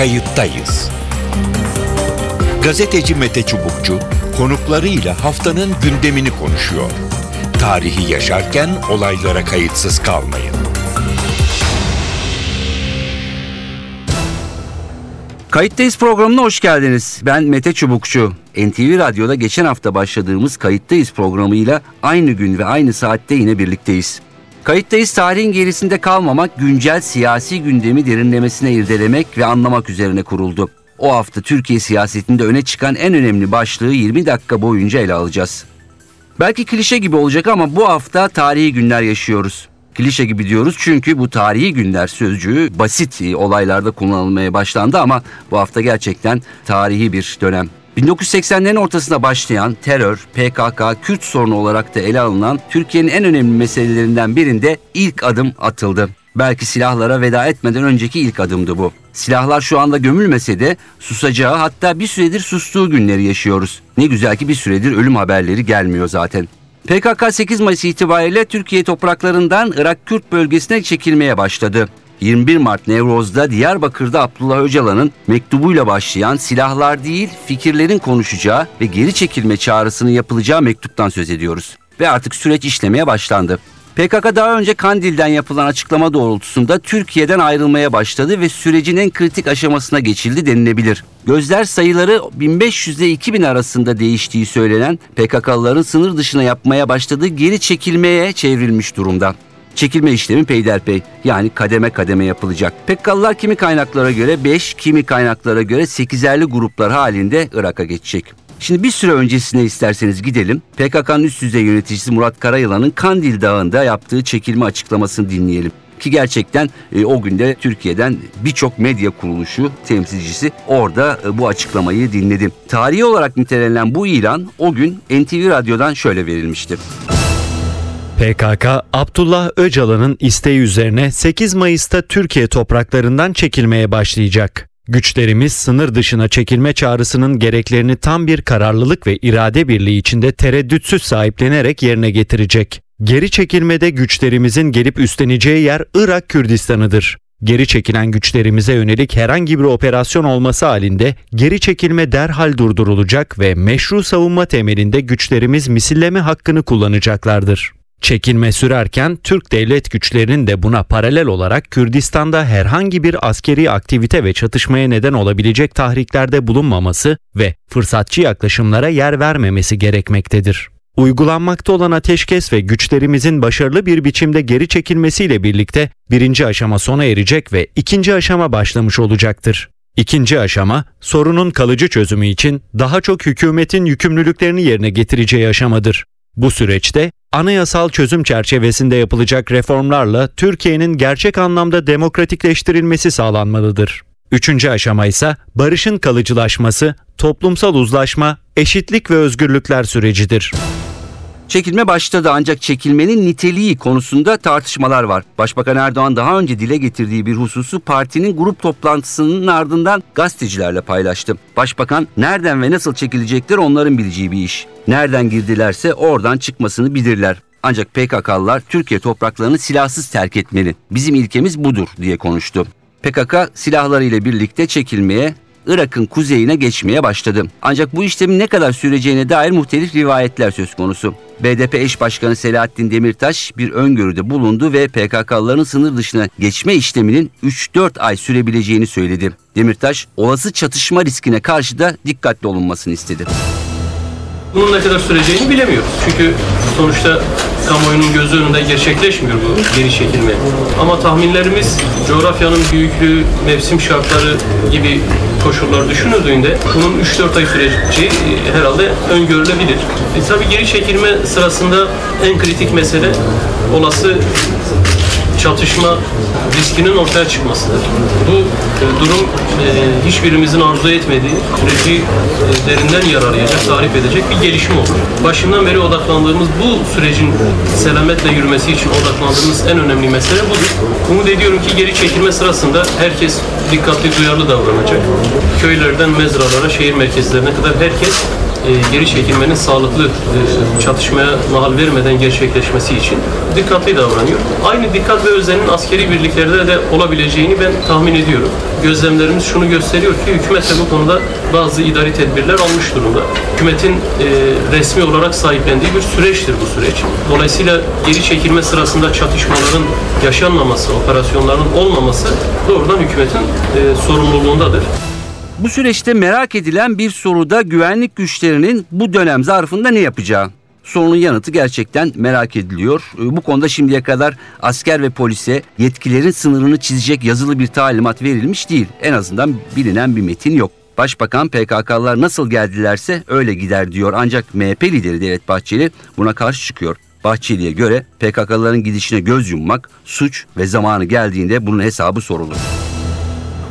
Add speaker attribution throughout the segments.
Speaker 1: kayıttayız. Gazeteci Mete Çubukçu konuklarıyla haftanın gündemini konuşuyor. Tarihi yaşarken olaylara kayıtsız kalmayın.
Speaker 2: Kayıttayız programına hoş geldiniz. Ben Mete Çubukçu. NTV Radyo'da geçen hafta başladığımız Kayıttayız programıyla aynı gün ve aynı saatte yine birlikteyiz. Kayıttayız tarihin gerisinde kalmamak, güncel siyasi gündemi derinlemesine irdelemek ve anlamak üzerine kuruldu. O hafta Türkiye siyasetinde öne çıkan en önemli başlığı 20 dakika boyunca ele alacağız. Belki klişe gibi olacak ama bu hafta tarihi günler yaşıyoruz. Klişe gibi diyoruz çünkü bu tarihi günler sözcüğü basit olaylarda kullanılmaya başlandı ama bu hafta gerçekten tarihi bir dönem. 1980'lerin ortasında başlayan terör, PKK, Kürt sorunu olarak da ele alınan Türkiye'nin en önemli meselelerinden birinde ilk adım atıldı. Belki silahlara veda etmeden önceki ilk adımdı bu. Silahlar şu anda gömülmese de susacağı hatta bir süredir sustuğu günleri yaşıyoruz. Ne güzel ki bir süredir ölüm haberleri gelmiyor zaten. PKK 8 Mayıs itibariyle Türkiye topraklarından Irak Kürt bölgesine çekilmeye başladı. 21 Mart Nevroz'da Diyarbakır'da Abdullah Öcalan'ın mektubuyla başlayan silahlar değil fikirlerin konuşacağı ve geri çekilme çağrısının yapılacağı mektuptan söz ediyoruz. Ve artık süreç işlemeye başlandı. PKK daha önce Kandil'den yapılan açıklama doğrultusunda Türkiye'den ayrılmaya başladı ve sürecin en kritik aşamasına geçildi denilebilir. Gözler sayıları 1500 ile 2000 arasında değiştiği söylenen PKK'lıların sınır dışına yapmaya başladığı geri çekilmeye çevrilmiş durumda. Çekilme işlemi peyderpey yani kademe kademe yapılacak. PKK'lılar kimi kaynaklara göre 5, kimi kaynaklara göre 8'erli gruplar halinde Irak'a geçecek. Şimdi bir süre öncesine isterseniz gidelim. PKK'nın üst düzey yöneticisi Murat Karayılan'ın Kandil Dağı'nda yaptığı çekilme açıklamasını dinleyelim. Ki gerçekten e, o günde Türkiye'den birçok medya kuruluşu temsilcisi orada e, bu açıklamayı dinledi. Tarihi olarak nitelenen bu ilan o gün NTV Radyo'dan şöyle verilmişti.
Speaker 3: PKK, Abdullah Öcalan'ın isteği üzerine 8 Mayıs'ta Türkiye topraklarından çekilmeye başlayacak. Güçlerimiz sınır dışına çekilme çağrısının gereklerini tam bir kararlılık ve irade birliği içinde tereddütsüz sahiplenerek yerine getirecek. Geri çekilmede güçlerimizin gelip üstleneceği yer Irak Kürdistan'ıdır. Geri çekilen güçlerimize yönelik herhangi bir operasyon olması halinde geri çekilme derhal durdurulacak ve meşru savunma temelinde güçlerimiz misilleme hakkını kullanacaklardır. Çekilme sürerken Türk devlet güçlerinin de buna paralel olarak Kürdistan'da herhangi bir askeri aktivite ve çatışmaya neden olabilecek tahriklerde bulunmaması ve fırsatçı yaklaşımlara yer vermemesi gerekmektedir. Uygulanmakta olan ateşkes ve güçlerimizin başarılı bir biçimde geri çekilmesiyle birlikte birinci aşama sona erecek ve ikinci aşama başlamış olacaktır. İkinci aşama sorunun kalıcı çözümü için daha çok hükümetin yükümlülüklerini yerine getireceği aşamadır. Bu süreçte anayasal çözüm çerçevesinde yapılacak reformlarla Türkiye'nin gerçek anlamda demokratikleştirilmesi sağlanmalıdır. Üçüncü aşama ise barışın kalıcılaşması, toplumsal uzlaşma, eşitlik ve özgürlükler sürecidir.
Speaker 2: Çekilme başladı ancak çekilmenin niteliği konusunda tartışmalar var. Başbakan Erdoğan daha önce dile getirdiği bir hususu partinin grup toplantısının ardından gazetecilerle paylaştı. Başbakan nereden ve nasıl çekilecektir onların bileceği bir iş. Nereden girdilerse oradan çıkmasını bilirler. Ancak PKK'lılar Türkiye topraklarını silahsız terk etmeli. Bizim ilkemiz budur diye konuştu. PKK silahlarıyla birlikte çekilmeye Irak'ın kuzeyine geçmeye başladı. Ancak bu işlemin ne kadar süreceğine dair muhtelif rivayetler söz konusu. BDP eş başkanı Selahattin Demirtaş bir öngörüde bulundu ve PKK'lıların sınır dışına geçme işleminin 3-4 ay sürebileceğini söyledi. Demirtaş olası çatışma riskine karşı da dikkatli olunmasını istedi.
Speaker 4: Bunun ne kadar süreceğini bilemiyoruz. Çünkü sonuçta kamuoyunun gözü önünde gerçekleşmiyor bu geri çekilme. Ama tahminlerimiz coğrafyanın büyüklüğü, mevsim şartları gibi koşullar düşünüldüğünde bunun 3-4 ay süreci e, herhalde öngörülebilir. E, tabii geri çekilme sırasında en kritik mesele olası çatışma riskinin ortaya çıkmasıdır. Bu e, durum e, hiçbirimizin arzu etmediği süreci e, derinden yararlayacak, tarif edecek bir gelişme olur. Başından beri odaklandığımız bu sürecin selametle yürümesi için odaklandığımız en önemli mesele budur. Umut ediyorum ki geri çekilme sırasında herkes dikkatli, duyarlı davranacak. Köylerden mezralara, şehir merkezlerine kadar herkes e, geri çekilmenin sağlıklı e, çatışmaya mahal vermeden gerçekleşmesi için dikkatli davranıyor. Aynı dikkat ve özenin askeri birliklerde de olabileceğini ben tahmin ediyorum. Gözlemlerimiz şunu gösteriyor ki hükümet de bu konuda bazı idari tedbirler almış durumda. Hükümetin e, resmi olarak sahiplendiği bir süreçtir bu süreç. Dolayısıyla geri çekilme sırasında çatışmaların yaşanmaması, operasyonların olmaması doğrudan hükümetin sorumluluğundadır.
Speaker 2: Bu süreçte merak edilen bir soru da güvenlik güçlerinin bu dönem zarfında ne yapacağı. Sorunun yanıtı gerçekten merak ediliyor. Ee, bu konuda şimdiye kadar asker ve polise yetkilerin sınırını çizecek yazılı bir talimat verilmiş değil. En azından bilinen bir metin yok. Başbakan PKK'lılar nasıl geldilerse öyle gider diyor ancak MHP lideri Devlet Bahçeli buna karşı çıkıyor. Bahçeli'ye göre PKK'lıların gidişine göz yummak suç ve zamanı geldiğinde bunun hesabı sorulur.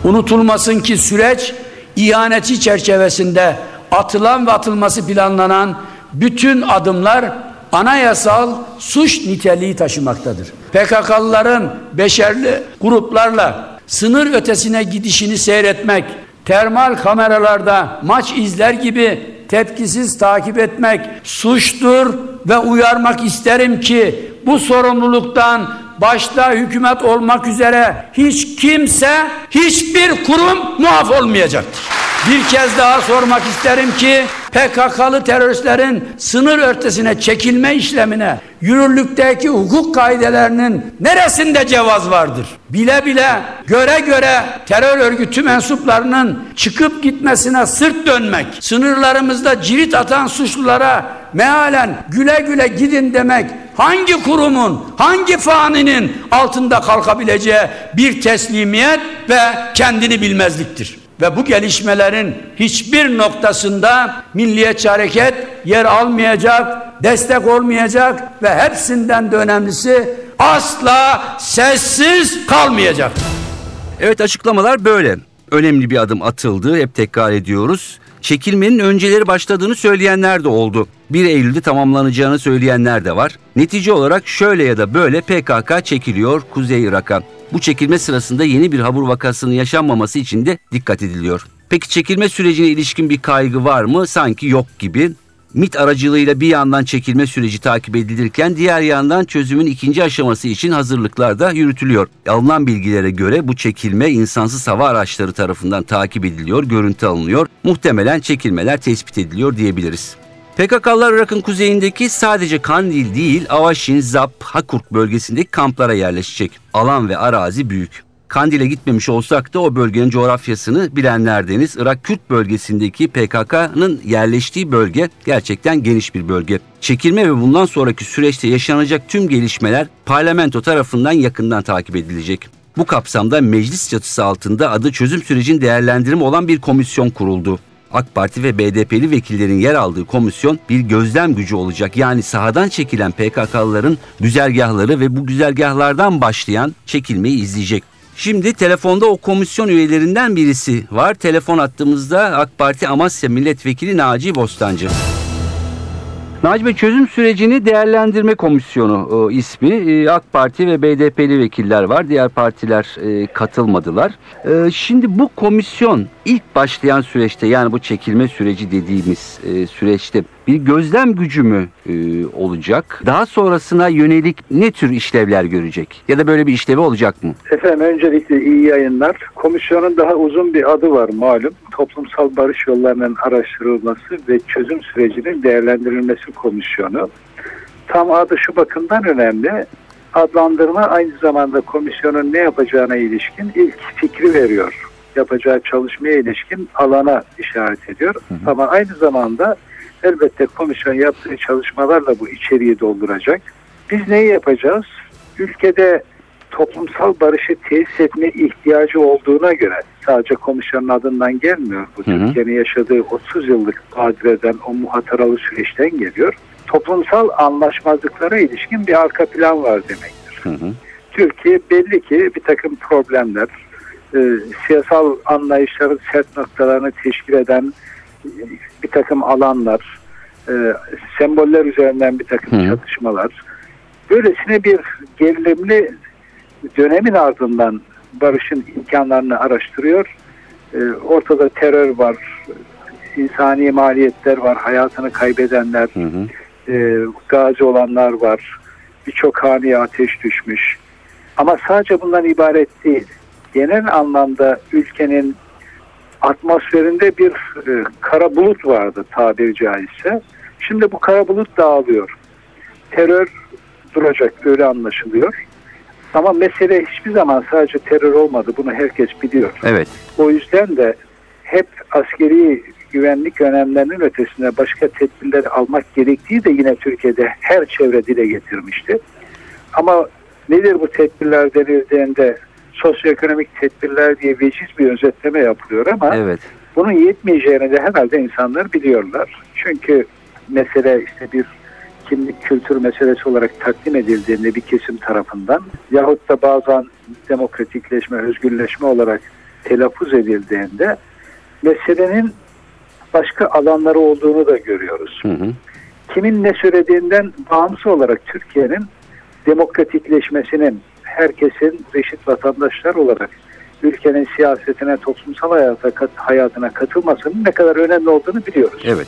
Speaker 5: Unutulmasın ki süreç ihaneti çerçevesinde atılan ve atılması planlanan bütün adımlar anayasal suç niteliği taşımaktadır. PKK'lıların beşerli gruplarla sınır ötesine gidişini seyretmek, termal kameralarda maç izler gibi tepkisiz takip etmek suçtur ve uyarmak isterim ki bu sorumluluktan başta hükümet olmak üzere hiç kimse, hiçbir kurum muaf olmayacaktır. Bir kez daha sormak isterim ki PKK'lı teröristlerin sınır ötesine çekilme işlemine yürürlükteki hukuk kaidelerinin neresinde cevaz vardır? Bile bile göre göre terör örgütü mensuplarının çıkıp gitmesine sırt dönmek, sınırlarımızda cirit atan suçlulara mealen güle güle gidin demek hangi kurumun, hangi faninin altında kalkabileceği bir teslimiyet ve kendini bilmezliktir. Ve bu gelişmelerin hiçbir noktasında Milliyetçi Hareket yer almayacak, destek olmayacak ve hepsinden de önemlisi asla sessiz kalmayacak.
Speaker 2: Evet açıklamalar böyle. Önemli bir adım atıldı, hep tekrar ediyoruz. Çekilmenin önceleri başladığını söyleyenler de oldu. 1 Eylül'de tamamlanacağını söyleyenler de var. Netice olarak şöyle ya da böyle PKK çekiliyor Kuzey Irak'a. Bu çekilme sırasında yeni bir habur vakasının yaşanmaması için de dikkat ediliyor. Peki çekilme sürecine ilişkin bir kaygı var mı? Sanki yok gibi. MIT aracılığıyla bir yandan çekilme süreci takip edilirken diğer yandan çözümün ikinci aşaması için hazırlıklar da yürütülüyor. Alınan bilgilere göre bu çekilme insansız hava araçları tarafından takip ediliyor, görüntü alınıyor. Muhtemelen çekilmeler tespit ediliyor diyebiliriz. PKK'lar Irak'ın kuzeyindeki sadece Kandil değil, Avaşin, Zap, Hakurk bölgesindeki kamplara yerleşecek. Alan ve arazi büyük. Kandil'e gitmemiş olsak da o bölgenin coğrafyasını bilenlerdeniz. Irak Kürt bölgesindeki PKK'nın yerleştiği bölge gerçekten geniş bir bölge. Çekilme ve bundan sonraki süreçte yaşanacak tüm gelişmeler parlamento tarafından yakından takip edilecek. Bu kapsamda meclis çatısı altında adı çözüm sürecin değerlendirimi olan bir komisyon kuruldu. AK Parti ve BDP'li vekillerin yer aldığı komisyon bir gözlem gücü olacak. Yani sahadan çekilen PKK'lıların güzergahları ve bu güzergahlardan başlayan çekilmeyi izleyecek. Şimdi telefonda o komisyon üyelerinden birisi var. Telefon attığımızda AK Parti Amasya Milletvekili Naci Bostancı. Naci Bey çözüm sürecini değerlendirme komisyonu e, ismi. E, AK Parti ve BDP'li vekiller var. Diğer partiler e, katılmadılar. E, şimdi bu komisyon ilk başlayan süreçte yani bu çekilme süreci dediğimiz e, süreçte bir gözlem gücü mü e, olacak? Daha sonrasına yönelik ne tür işlevler görecek? Ya da böyle bir işlevi olacak mı?
Speaker 6: Efendim öncelikle iyi yayınlar. Komisyonun daha uzun bir adı var malum. Toplumsal barış yollarının araştırılması ve çözüm sürecinin değerlendirilmesi komisyonu. Tam adı şu bakımdan önemli. Adlandırma aynı zamanda komisyonun ne yapacağına ilişkin ilk fikri veriyor. Yapacağı çalışmaya ilişkin alana işaret ediyor. Hı hı. Ama aynı zamanda elbette komisyon yaptığı çalışmalarla bu içeriği dolduracak. Biz neyi yapacağız? Ülkede toplumsal barışı tesis etme ihtiyacı olduğuna göre sadece komisyonun adından gelmiyor. Bu Türkiye'nin yaşadığı 30 yıllık badireden o muhataralı süreçten geliyor. Toplumsal anlaşmazlıklara ilişkin bir arka plan var demektir. Hı hı. Türkiye belli ki bir takım problemler, e, siyasal anlayışların sert noktalarını teşkil eden bir takım alanlar, e, semboller üzerinden bir takım hı. çatışmalar, böylesine bir gerilimli dönemin ardından barışın imkanlarını araştırıyor. E, ortada terör var, insani maliyetler var, hayatını kaybedenler,
Speaker 2: Hı hı.
Speaker 6: e, gazi olanlar var, birçok haneye ateş düşmüş. Ama sadece bundan ibaret değil. Genel anlamda ülkenin atmosferinde bir e, kara bulut vardı tabiri caizse. Şimdi bu kara bulut dağılıyor. Terör duracak öyle anlaşılıyor. Ama mesele hiçbir zaman sadece terör olmadı. Bunu herkes biliyor.
Speaker 2: Evet.
Speaker 6: O yüzden de hep askeri güvenlik önlemlerinin ötesinde başka tedbirler almak gerektiği de yine Türkiye'de her çevre dile getirmişti. Ama nedir bu tedbirler denildiğinde sosyoekonomik tedbirler diye veciz bir özetleme yapılıyor ama
Speaker 2: Evet.
Speaker 6: bunun yetmeyeceğini de herhalde insanlar biliyorlar. Çünkü mesele işte bir kimlik kültür meselesi olarak takdim edildiğinde bir kesim tarafından yahut da bazen demokratikleşme, özgürleşme olarak telaffuz edildiğinde meselenin başka alanları olduğunu da görüyoruz.
Speaker 2: Hı hı.
Speaker 6: Kimin ne söylediğinden bağımsız olarak Türkiye'nin demokratikleşmesinin herkesin reşit vatandaşlar olarak ülkenin siyasetine, toplumsal hayata, kat- hayatına katılmasının ne kadar önemli olduğunu biliyoruz.
Speaker 2: Evet.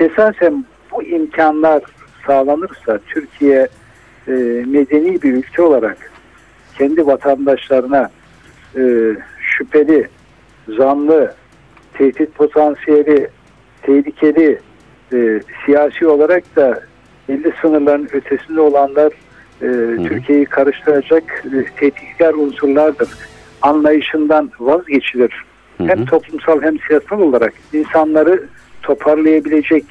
Speaker 6: Esasen bu imkanlar sağlanırsa Türkiye e, medeni bir ülke olarak kendi vatandaşlarına e, şüpheli, zanlı, tehdit potansiyeli, tehlikeli, e, siyasi olarak da belli sınırların ötesinde olanlar e, Türkiye'yi karıştıracak e, tehditkar unsurlardır. Anlayışından vazgeçilir.
Speaker 2: Hı hı.
Speaker 6: Hem toplumsal hem siyasal olarak insanları toparlayabilecek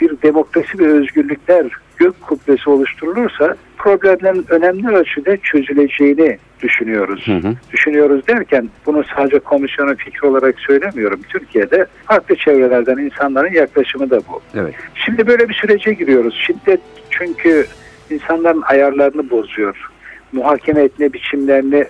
Speaker 6: bir demokrasi ve özgürlükler gök kubbesi oluşturulursa problemlerin önemli ölçüde çözüleceğini düşünüyoruz.
Speaker 2: Hı hı.
Speaker 6: Düşünüyoruz derken bunu sadece komisyonun fikri olarak söylemiyorum. Türkiye'de farklı çevrelerden insanların yaklaşımı da bu.
Speaker 2: Evet.
Speaker 6: Şimdi böyle bir sürece giriyoruz. Şiddet çünkü insanların ayarlarını bozuyor. Muhakeme etme biçimlerini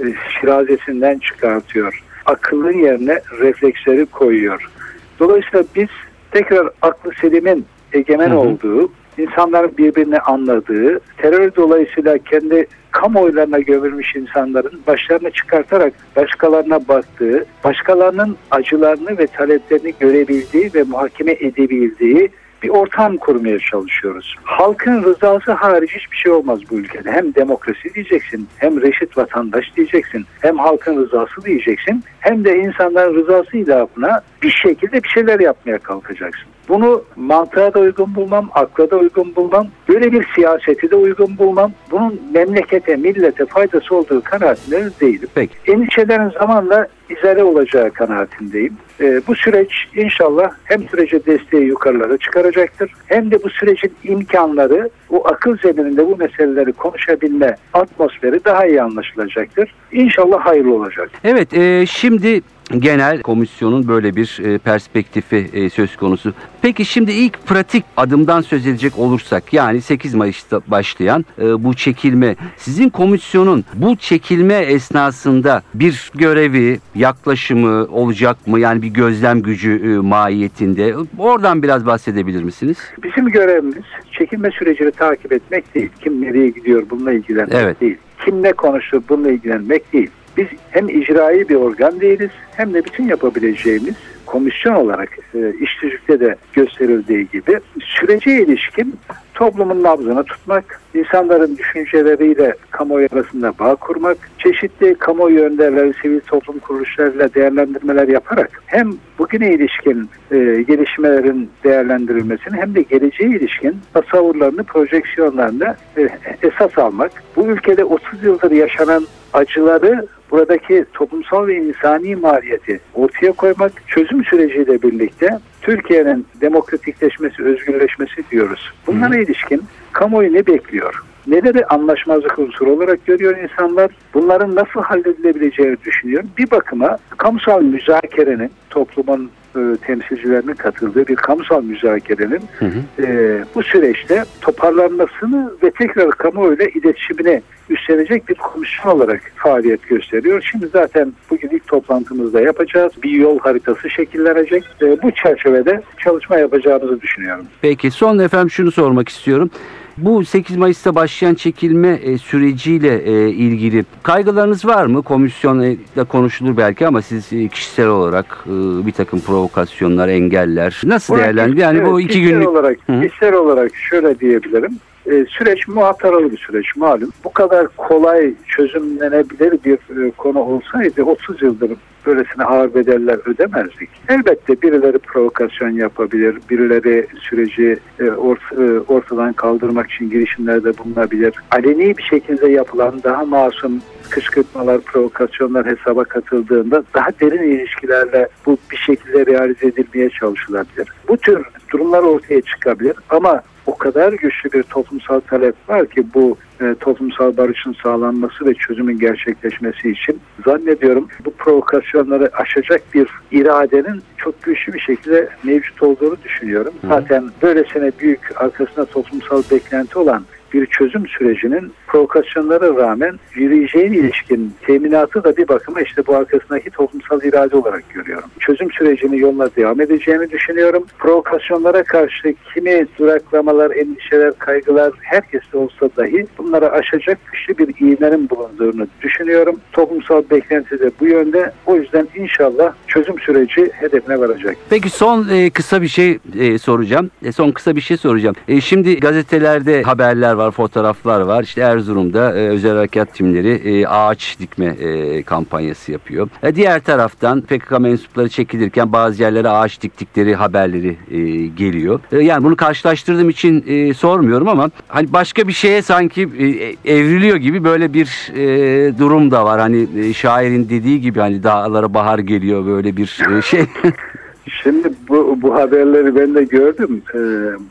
Speaker 6: e, şirazesinden çıkartıyor. Akıllın yerine refleksleri koyuyor. Dolayısıyla biz tekrar aklı selimin egemen
Speaker 2: Hı hı.
Speaker 6: olduğu, insanların birbirini anladığı, terör dolayısıyla kendi kamuoylarına gömülmüş insanların başlarını çıkartarak başkalarına baktığı, başkalarının acılarını ve taleplerini görebildiği ve muhakeme edebildiği bir ortam kurmaya çalışıyoruz. Halkın rızası hariç hiçbir şey olmaz bu ülkede. Hem demokrasi diyeceksin, hem reşit vatandaş diyeceksin, hem halkın rızası diyeceksin, hem de insanların rızası ilahına bir şekilde bir şeyler yapmaya kalkacaksın. Bunu mantığa da uygun bulmam, akla da uygun bulmam, böyle bir siyaseti de uygun bulmam. Bunun memlekete, millete faydası olduğu kanaatinde değilim.
Speaker 2: Peki.
Speaker 6: Endişelerin zamanla izale olacağı kanaatindeyim. Ee, bu süreç inşallah hem sürece desteği yukarılara çıkaracaktır hem de bu sürecin imkanları o akıl zemininde bu meseleleri konuşabilme atmosferi daha iyi anlaşılacaktır. İnşallah hayırlı olacak.
Speaker 2: Evet, e, şimdi genel komisyonun böyle bir e, perspektifi e, söz konusu. Peki şimdi ilk pratik adımdan söz edecek olursak yani 8 Mayıs'ta başlayan e, bu çekilme sizin komisyonun bu çekilme esnasında bir görevi, yaklaşımı olacak mı? Yani bir gözlem gücü mahiyetinde. Oradan biraz bahsedebilir misiniz?
Speaker 6: Bizim görevimiz çekilme sürecini takip etmek değil. Kim nereye gidiyor bununla ilgilenmek
Speaker 2: Evet.
Speaker 6: değil. Kim ne konuştu bununla ilgilenmek değil. Biz hem icraî bir organ değiliz hem de bütün yapabileceğimiz komisyon olarak e, iş tüzükte de gösterildiği gibi sürece ilişkin toplumun nabzını tutmak, insanların düşünceleriyle kamuoyu arasında bağ kurmak, çeşitli kamuoyu önderleri, sivil toplum kuruluşlarıyla değerlendirmeler yaparak hem bugüne ilişkin e, gelişmelerin değerlendirilmesini hem de geleceğe ilişkin tasavvurlarını, projeksiyonlarını e, esas almak. Bu ülkede 30 yıldır yaşanan acıları buradaki toplumsal ve insani maliyeti ortaya koymak, çözüm süreciyle birlikte Türkiye'nin demokratikleşmesi, özgürleşmesi diyoruz. Bunlara ilişkin kamuoyu ne bekliyor? Neleri anlaşmazlık unsuru olarak görüyor insanlar? Bunların nasıl halledilebileceğini düşünüyor. Bir bakıma kamusal müzakerenin toplumun e, temsilcilerinin katıldığı bir kamusal müzakerenin
Speaker 2: Hı hı.
Speaker 6: e, bu süreçte toparlanmasını ve tekrar kamuoyuyla iletişimini üstlenecek bir komisyon olarak faaliyet gösteriyor. Şimdi zaten bugün ilk toplantımızda yapacağız. Bir yol haritası şekillenecek. E, bu çerçevede çalışma yapacağımızı düşünüyorum.
Speaker 2: Peki son efendim şunu sormak istiyorum. Bu 8 Mayıs'ta başlayan çekilme e, süreciyle e, ilgili kaygılarınız var mı? Komisyonda konuşulur belki ama siz e, kişisel olarak e, bir takım provokasyonlar, engeller nasıl değerlendiriyor? Yani bu iki
Speaker 6: kişisel
Speaker 2: günlük
Speaker 6: olarak,
Speaker 2: Hı.
Speaker 6: kişisel olarak şöyle diyebilirim. E, süreç muhataralı bir süreç malum. Bu kadar kolay çözümlenebilir bir e, konu olsaydı 30 yıldır böylesine ağır bedeller ödemezdik. Elbette birileri provokasyon yapabilir, birileri süreci e, ort- e, ortadan kaldırmak için girişimlerde bulunabilir. Aleni bir şekilde yapılan daha masum kışkırtmalar, provokasyonlar hesaba katıldığında daha derin ilişkilerle bu bir şekilde realize edilmeye çalışılabilir. Bu tür durumlar ortaya çıkabilir ama o kadar güçlü bir toplumsal talep var ki bu e, toplumsal barışın sağlanması ve çözümün gerçekleşmesi için zannediyorum bu provokasyonları aşacak bir iradenin çok güçlü bir şekilde mevcut olduğunu düşünüyorum. Zaten böylesine büyük arkasında toplumsal beklenti olan bir çözüm sürecinin provokasyonlara rağmen yürüyeceğine ilişkin teminatı da bir bakıma işte bu arkasındaki toplumsal irade olarak görüyorum. Çözüm sürecinin yoluna devam edeceğini düşünüyorum. Provokasyonlara karşı kimi duraklamalar, endişeler, kaygılar herkeste olsa dahi bunları aşacak güçlü bir iğnenin bulunduğunu düşünüyorum. Toplumsal beklenti de bu yönde. O yüzden inşallah çözüm süreci hedefine varacak.
Speaker 2: Peki son e, kısa bir şey e, soracağım. E, son kısa bir şey soracağım. E, şimdi gazetelerde haberler var, fotoğraflar var. İşte Erzurum'da e, özel harekat timleri e, ağaç dikme e, kampanyası yapıyor. E, diğer taraftan PKK mensupları çekilirken bazı yerlere ağaç diktikleri haberleri e, geliyor. E, yani bunu karşılaştırdığım için e, sormuyorum ama hani başka bir şeye sanki e, evriliyor gibi böyle bir e, durum da var. Hani e, şairin dediği gibi hani dağlara bahar geliyor böyle bir e, şey.
Speaker 6: Şimdi bu, bu haberleri ben de gördüm. Ee,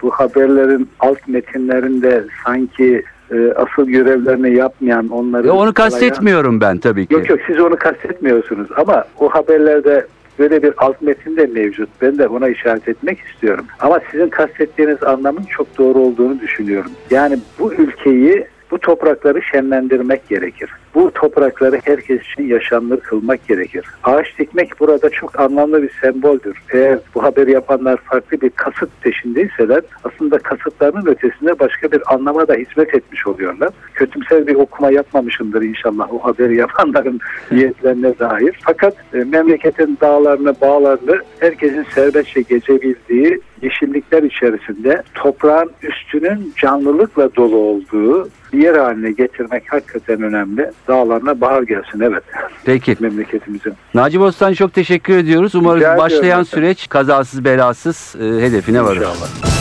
Speaker 6: bu haberlerin alt metinlerinde sanki e, asıl görevlerini yapmayan onları...
Speaker 2: E, onu kastetmiyorum ben tabii ki.
Speaker 6: Yok yok siz onu kastetmiyorsunuz ama o haberlerde böyle bir alt metin de mevcut. Ben de ona işaret etmek istiyorum. Ama sizin kastettiğiniz anlamın çok doğru olduğunu düşünüyorum. Yani bu ülkeyi bu toprakları şenlendirmek gerekir. Bu toprakları herkes için yaşanılır kılmak gerekir. Ağaç dikmek burada çok anlamlı bir semboldür. Eğer bu haberi yapanlar farklı bir kasıt peşindeyseler aslında kasıtlarının ötesinde başka bir anlama da hizmet etmiş oluyorlar. Kötümser bir okuma yapmamışımdır inşallah o haberi yapanların niyetlerine dair. Fakat e, memleketin dağlarını, bağlarını herkesin serbestçe gezebildiği yeşillikler içerisinde toprağın üstünün canlılıkla dolu olduğu bir yer haline getirmek hakikaten önemli. Dağlarına bahar gelsin evet
Speaker 2: Peki.
Speaker 6: memleketimizin.
Speaker 2: Naci Bostan çok teşekkür ediyoruz. Umarız
Speaker 6: Rica
Speaker 2: başlayan
Speaker 6: efendim.
Speaker 2: süreç kazasız belasız e, hedefine varır.
Speaker 6: İnşallah.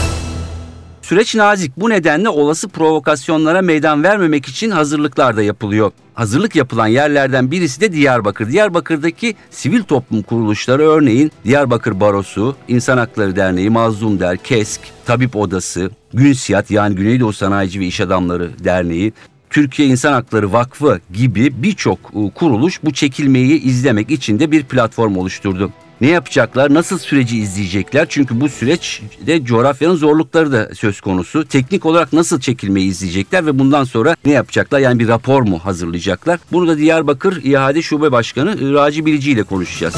Speaker 2: Süreç nazik. Bu nedenle olası provokasyonlara meydan vermemek için hazırlıklar da yapılıyor. Hazırlık yapılan yerlerden birisi de Diyarbakır. Diyarbakır'daki sivil toplum kuruluşları örneğin Diyarbakır Barosu, İnsan Hakları Derneği, Mazlum Der, KESK, Tabip Odası, Günsiyat yani Güneydoğu Sanayici ve İş Adamları Derneği, Türkiye İnsan Hakları Vakfı gibi birçok e, kuruluş bu çekilmeyi izlemek için de bir platform oluşturdu. Ne yapacaklar, nasıl süreci izleyecekler? Çünkü bu süreçte coğrafyanın zorlukları da söz konusu. Teknik olarak nasıl çekilmeyi izleyecekler ve bundan sonra ne yapacaklar? Yani bir rapor mu hazırlayacaklar? Bunu da Diyarbakır İhade Şube Başkanı e, Raci Bilici ile konuşacağız.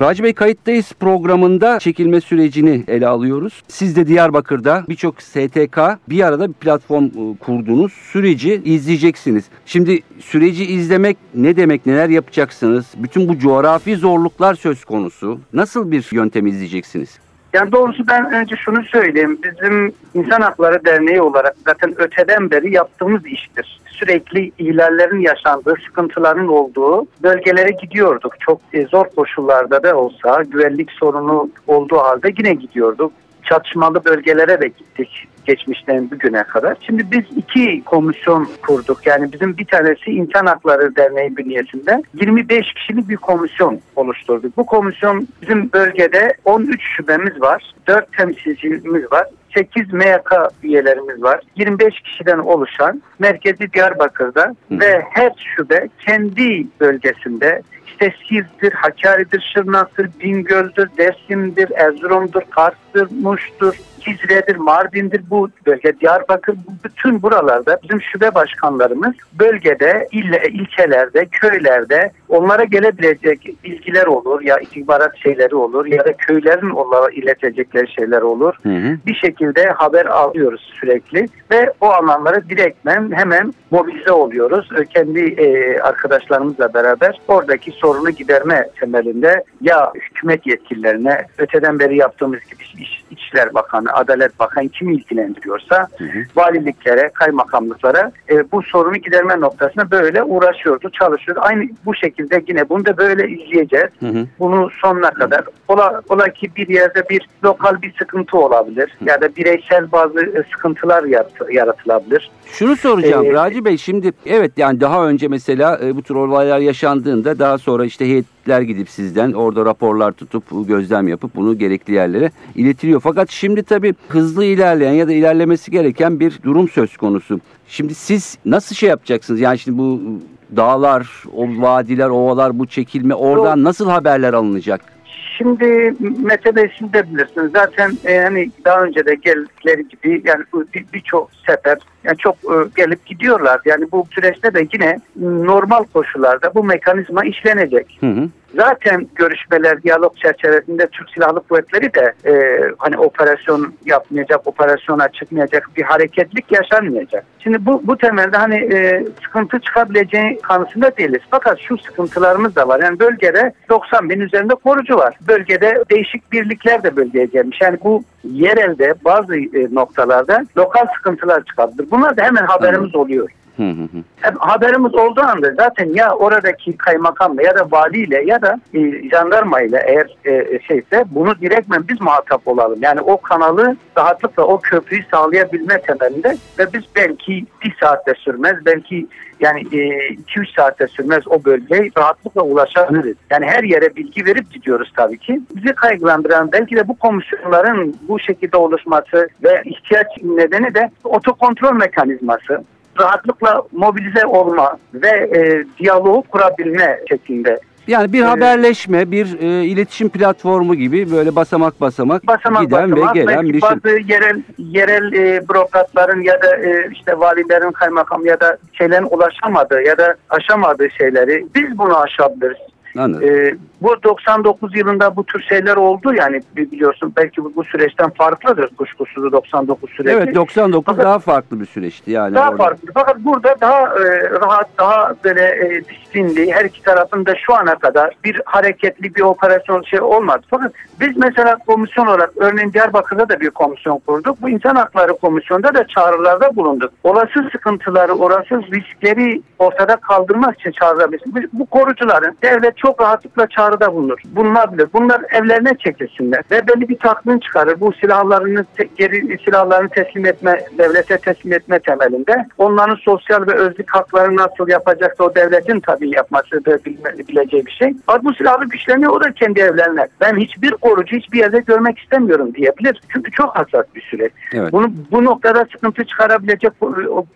Speaker 2: Raci Bey kayıttayız programında çekilme sürecini ele alıyoruz. Siz de Diyarbakır'da birçok STK bir arada bir platform e, kurdunuz. Süreci izleyeceksiniz. Şimdi süreci izlemek ne demek? Neler yapacaksınız? Bütün bu coğrafi zorluklar söz konusu. Nasıl bir yöntem izleyeceksiniz?
Speaker 7: Yani doğrusu ben önce şunu söyleyeyim. Bizim İnsan Hakları Derneği olarak zaten öteden beri yaptığımız iştir. Sürekli ihlallerin yaşandığı, sıkıntıların olduğu bölgelere gidiyorduk. Çok e, zor koşullarda da olsa, güvenlik sorunu olduğu halde yine gidiyorduk. Çatışmalı bölgelere de gittik geçmişten bugüne kadar. Şimdi biz iki komisyon kurduk. Yani bizim bir tanesi İnsan Hakları Derneği bünyesinde 25 kişilik bir komisyon oluşturduk. Bu komisyon bizim bölgede 13 şubemiz var. 4 temsilcimiz var. 8 MYK üyelerimiz var. 25 kişiden oluşan merkezi Diyarbakır'da ve her şube kendi bölgesinde işte Siirt'tir, Hakkari'dir, Şırnak'tır, Bingöl'dür, Dersim'dir, Erzurum'dur, Kars'tır, Muş'tur, Cizre'dir, Mardin'dir bu bölge, Diyarbakır bu bütün buralarda bizim şube başkanlarımız bölgede, ille, ilçelerde, köylerde onlara gelebilecek bilgiler olur ya istihbarat şeyleri olur ya da köylerin onlara iletecekleri şeyler olur.
Speaker 2: Hı hı.
Speaker 7: Bir şekilde haber alıyoruz sürekli ve o alanlara direktmen hemen mobilize oluyoruz. Kendi e, arkadaşlarımızla beraber oradaki sorunu giderme temelinde ya hükümet yetkililerine öteden beri yaptığımız gibi İç- İçişler Bakanı, Adalet Bakanı kimi ilgilendiriyorsa valiliklere, kaymakamlıklara e, bu sorunu giderme noktasına böyle uğraşıyordu, çalışıyordu. Aynı bu şekilde yine bunu da böyle izleyeceğiz.
Speaker 2: Hı hı.
Speaker 7: Bunu sonuna kadar. Ola, ola ki bir yerde bir lokal bir sıkıntı olabilir ya da bireysel bazı e, sıkıntılar yarat- yaratılabilir.
Speaker 2: Şunu soracağım
Speaker 7: Ee,
Speaker 2: Raci Bey şimdi evet yani daha önce mesela e, bu tür olaylar yaşandığında daha sonra işte heyetler gidip sizden orada raporlar tutup gözlem yapıp bunu gerekli yerlere iletiliyor. Fakat şimdi tabii hızlı ilerleyen ya da ilerlemesi gereken bir durum söz konusu. Şimdi siz nasıl şey yapacaksınız? Yani şimdi bu dağlar, o vadiler, ovalar bu çekilme oradan nasıl haberler alınacak?
Speaker 7: Şimdi Mete Bey de bilirsiniz. Zaten e, hani daha önce de geldikleri gibi yani bu bir- birçok sefer yani çok e, gelip gidiyorlar. Yani bu süreçte de yine normal koşullarda bu mekanizma işlenecek.
Speaker 2: Hı hı.
Speaker 7: Zaten görüşmeler, diyalog çerçevesinde Türk Silahlı Kuvvetleri de e, hani operasyon yapmayacak, operasyona çıkmayacak bir hareketlik yaşanmayacak. Şimdi bu, bu temelde hani e, sıkıntı çıkabileceği kanısında değiliz. Fakat şu sıkıntılarımız da var. Yani bölgede 90 bin üzerinde korucu var. Bölgede değişik birlikler de bölgeye gelmiş. Yani bu yerelde bazı e, noktalarda lokal sıkıntılar çıkabilir. Bunlar da hemen haberimiz oluyor.
Speaker 2: Hı hı
Speaker 7: haberimiz olduğu anda zaten ya oradaki kaymakamla ya da valiyle ya da e, jandarma ile eğer e, şeyse bunu direktmen biz muhatap olalım. Yani o kanalı rahatlıkla o köprüyü sağlayabilme temelinde ve biz belki bir saatte sürmez belki yani 2-3 saatte sürmez o bölgeye rahatlıkla ulaşabiliriz. Yani her yere bilgi verip gidiyoruz tabii ki. Bizi kaygılandıran belki de bu komisyonların bu şekilde oluşması ve ihtiyaç nedeni de otokontrol mekanizması rahatlıkla mobilize olma ve e, diyaloğu kurabilme şeklinde.
Speaker 2: Yani bir
Speaker 7: Ee,
Speaker 2: haberleşme, bir e, iletişim platformu gibi böyle basamak basamak,
Speaker 7: Basamak
Speaker 2: giden
Speaker 7: basamak
Speaker 2: ve gelen bir şey.
Speaker 7: bazı yerel yerel e, bürokratların ya da e, işte valilerin kaymakam ya da şeylerin ulaşamadığı ya da aşamadığı şeyleri biz bunu aşabiliriz.
Speaker 2: Anladım.
Speaker 7: E, bu 99 yılında bu tür şeyler oldu yani biliyorsun belki bu, bu süreçten farklıdır kuşkusuz 99 süreci.
Speaker 2: evet 99
Speaker 7: Fakat-
Speaker 2: daha farklı bir süreçti yani.
Speaker 7: Daha
Speaker 2: orada.
Speaker 7: farklı. Fakat burada daha e, rahat, daha böyle e, disiplinli, her iki tarafın da şu ana kadar bir hareketli bir operasyon şey olmadı. Fakat biz mesela komisyon olarak örneğin Diyarbakır'da da bir komisyon kurduk. Bu insan hakları komisyonunda da çağrılarda bulunduk. Olası sıkıntıları, olası riskleri ortada kaldırmak için çağrılar. Biz- Bu korucuların devlet çok rahatlıkla çağrıda bulunur. Bulunabilir. Bunlar evlerine çekilsinler ve belli bir tatmin çıkarır. Bu silahlarını geri silahlarını teslim etme, devlete teslim etme temelinde. Onların sosyal ve özlük haklarını nasıl yapacaksa o devletin tabii yapması da bileceği bir şey. Ama bu silahlı güçlerini o da kendi evlerine. Ben hiçbir korucu hiçbir yerde görmek istemiyorum diyebilir. Çünkü çok hassas bir süreç.
Speaker 2: Evet.
Speaker 7: Bunu bu noktada sıkıntı çıkarabilecek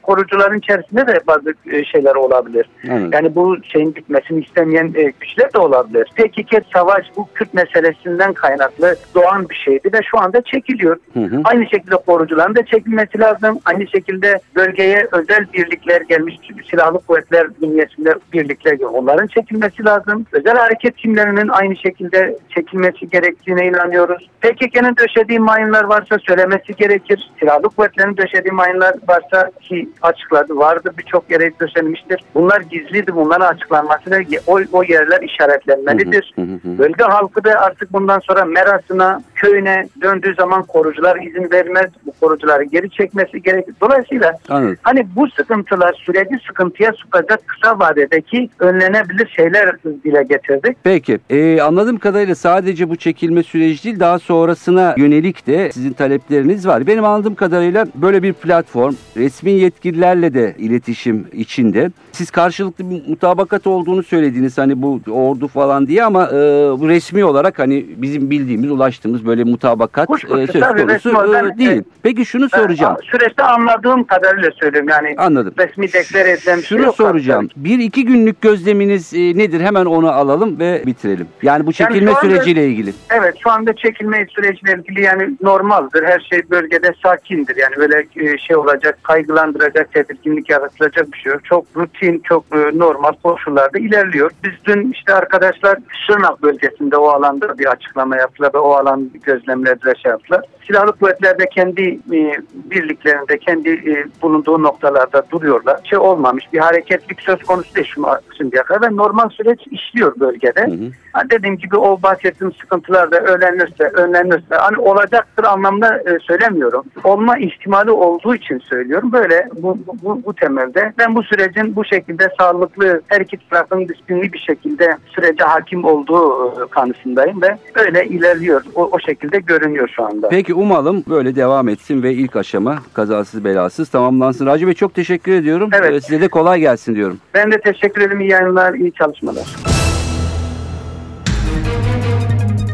Speaker 7: korucuların içerisinde de bazı e, şeyler olabilir.
Speaker 2: Anladım.
Speaker 7: Yani bu şeyin bitmesini istemeyen e, güçler de olabilir. Tehkiket savaş bu Kürt meselesinden kaynaklı doğan bir şeydi ve şu anda çekiliyor.
Speaker 2: Hı hı.
Speaker 7: Aynı şekilde korucuların da çekilmesi lazım. Aynı şekilde bölgeye özel birlikler gelmiş silahlı kuvvetler bünyesinde birlikler. Onların çekilmesi lazım. Özel hareket timlerinin aynı şekilde çekilmesi gerektiğine inanıyoruz. PKK'nın döşediği mayınlar varsa söylemesi gerekir. Silahlı kuvvetlerin döşediği mayınlar varsa ki açıkladı vardı birçok yere döşenmiştir. Bunlar gizliydi. Bunların açıklanması da o, o yerler işaretlenmelidir.
Speaker 2: Hı hı hı.
Speaker 7: Bölge halkı da artık bundan sonra merasına, köyüne döndüğü zaman korucular izin vermez. Bu korucuları geri çekmesi gerekir. Dolayısıyla
Speaker 2: Anladım.
Speaker 7: hani bu sıkıntılar süreci sıkıntıya sokacak kısa vadedeki önlenebilir şeyler dile getirdik.
Speaker 2: Peki. Ee, anladığım kadarıyla sadece bu çekilme süreci değil daha sonrasına yönelik de sizin talepleriniz var. Benim anladığım kadarıyla böyle bir platform resmi yetkililerle de iletişim içinde. Siz karşılıklı bir mutabakat olduğunu söylediğiniz hani bu ordu falan diye ama e, bu resmi olarak hani bizim bildiğimiz, ulaştığımız böyle mutabakat
Speaker 7: Kuşkusuz,
Speaker 2: e, söz
Speaker 7: tabii,
Speaker 2: konusu e, değil.
Speaker 7: evet.
Speaker 2: Peki şunu soracağım.
Speaker 7: Ben Süreçte anladığım kadarıyla söylüyorum yani
Speaker 2: Anladım.
Speaker 7: resmi deklar edilen bir şey
Speaker 2: Şunu
Speaker 7: yok.
Speaker 2: soracağım. Bir iki günlük gözleminiz e, nedir? Hemen onu alalım ve bitirelim. Yani bu çekilme
Speaker 7: şu anda-
Speaker 2: süreciyle ilgili.
Speaker 7: Evet şu anda çekilme süreciyle ilgili yani normaldir. Her şey bölgede sakindir. Yani böyle e, şey olacak, kaygılandıracak, tedirginlik yaratılacak bir şey yok. Çok rutin, çok e, normal koşullarda ilerliyor. Biz dün işte arkadaşlar Şırnak bölgesinde o alanda bir açıklama yaptılar ve o alan gözlemlediler şey yaptılar. Silahlı kuvvetler de kendi e, birliklerinde, kendi e, bulunduğu noktalarda duruyorlar. Şey olmamış, bir hareketlik söz konusu değil şu şimdiye kadar ve normal süreç işliyor bölgede.
Speaker 2: Hı hı.
Speaker 7: Ha, dediğim gibi o bahsettiğim sıkıntılar da önlenirse, önlenirse hani olacaktır anlamda e, söylemiyorum. Olma ihtimali olduğu için söylüyorum. Böyle bu, bu, bu temelde ben bu sürecin bu şekilde sağlıklı her iki tarafın disiplinli bir şekilde sürece hakim olduğu e, kanısındayım ve öyle ilerliyor. O, o şekilde görünüyor şu anda.
Speaker 2: Peki umalım böyle devam etsin ve ilk aşama kazasız belasız tamamlansın. Raci Bey çok teşekkür ediyorum.
Speaker 7: Evet.
Speaker 2: Ee, Size de kolay gelsin diyorum.
Speaker 7: Ben de teşekkür ederim. İyi yayınlar, iyi çalışmalar.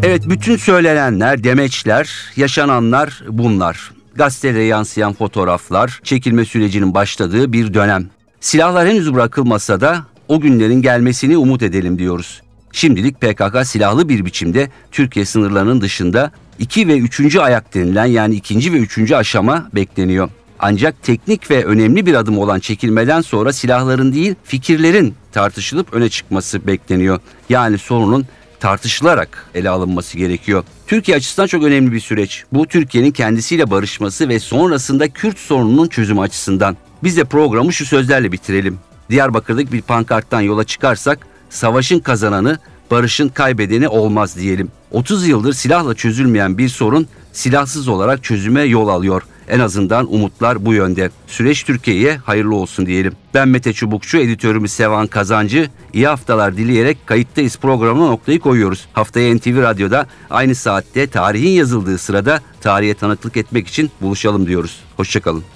Speaker 2: Evet bütün söylenenler, demeçler, yaşananlar bunlar. Gazetelere yansıyan fotoğraflar, çekilme sürecinin başladığı bir dönem. Silahlar henüz bırakılmasa da o günlerin gelmesini umut edelim diyoruz. Şimdilik PKK silahlı bir biçimde Türkiye sınırlarının dışında 2 ve 3. ayak denilen yani ikinci ve üçüncü aşama bekleniyor. Ancak teknik ve önemli bir adım olan çekilmeden sonra silahların değil fikirlerin tartışılıp öne çıkması bekleniyor. Yani sorunun tartışılarak ele alınması gerekiyor. Türkiye açısından çok önemli bir süreç. Bu Türkiye'nin kendisiyle barışması ve sonrasında Kürt sorununun çözümü açısından. Biz de programı şu sözlerle bitirelim. Diyarbakır'daki bir pankarttan yola çıkarsak savaşın kazananı barışın kaybedeni olmaz diyelim. 30 yıldır silahla çözülmeyen bir sorun silahsız olarak çözüme yol alıyor. En azından umutlar bu yönde. Süreç Türkiye'ye hayırlı olsun diyelim. Ben Mete Çubukçu, editörümüz Sevan Kazancı. İyi haftalar dileyerek kayıttayız programına noktayı koyuyoruz. Haftaya NTV Radyo'da aynı saatte tarihin yazıldığı sırada tarihe tanıklık etmek için buluşalım diyoruz. Hoşçakalın.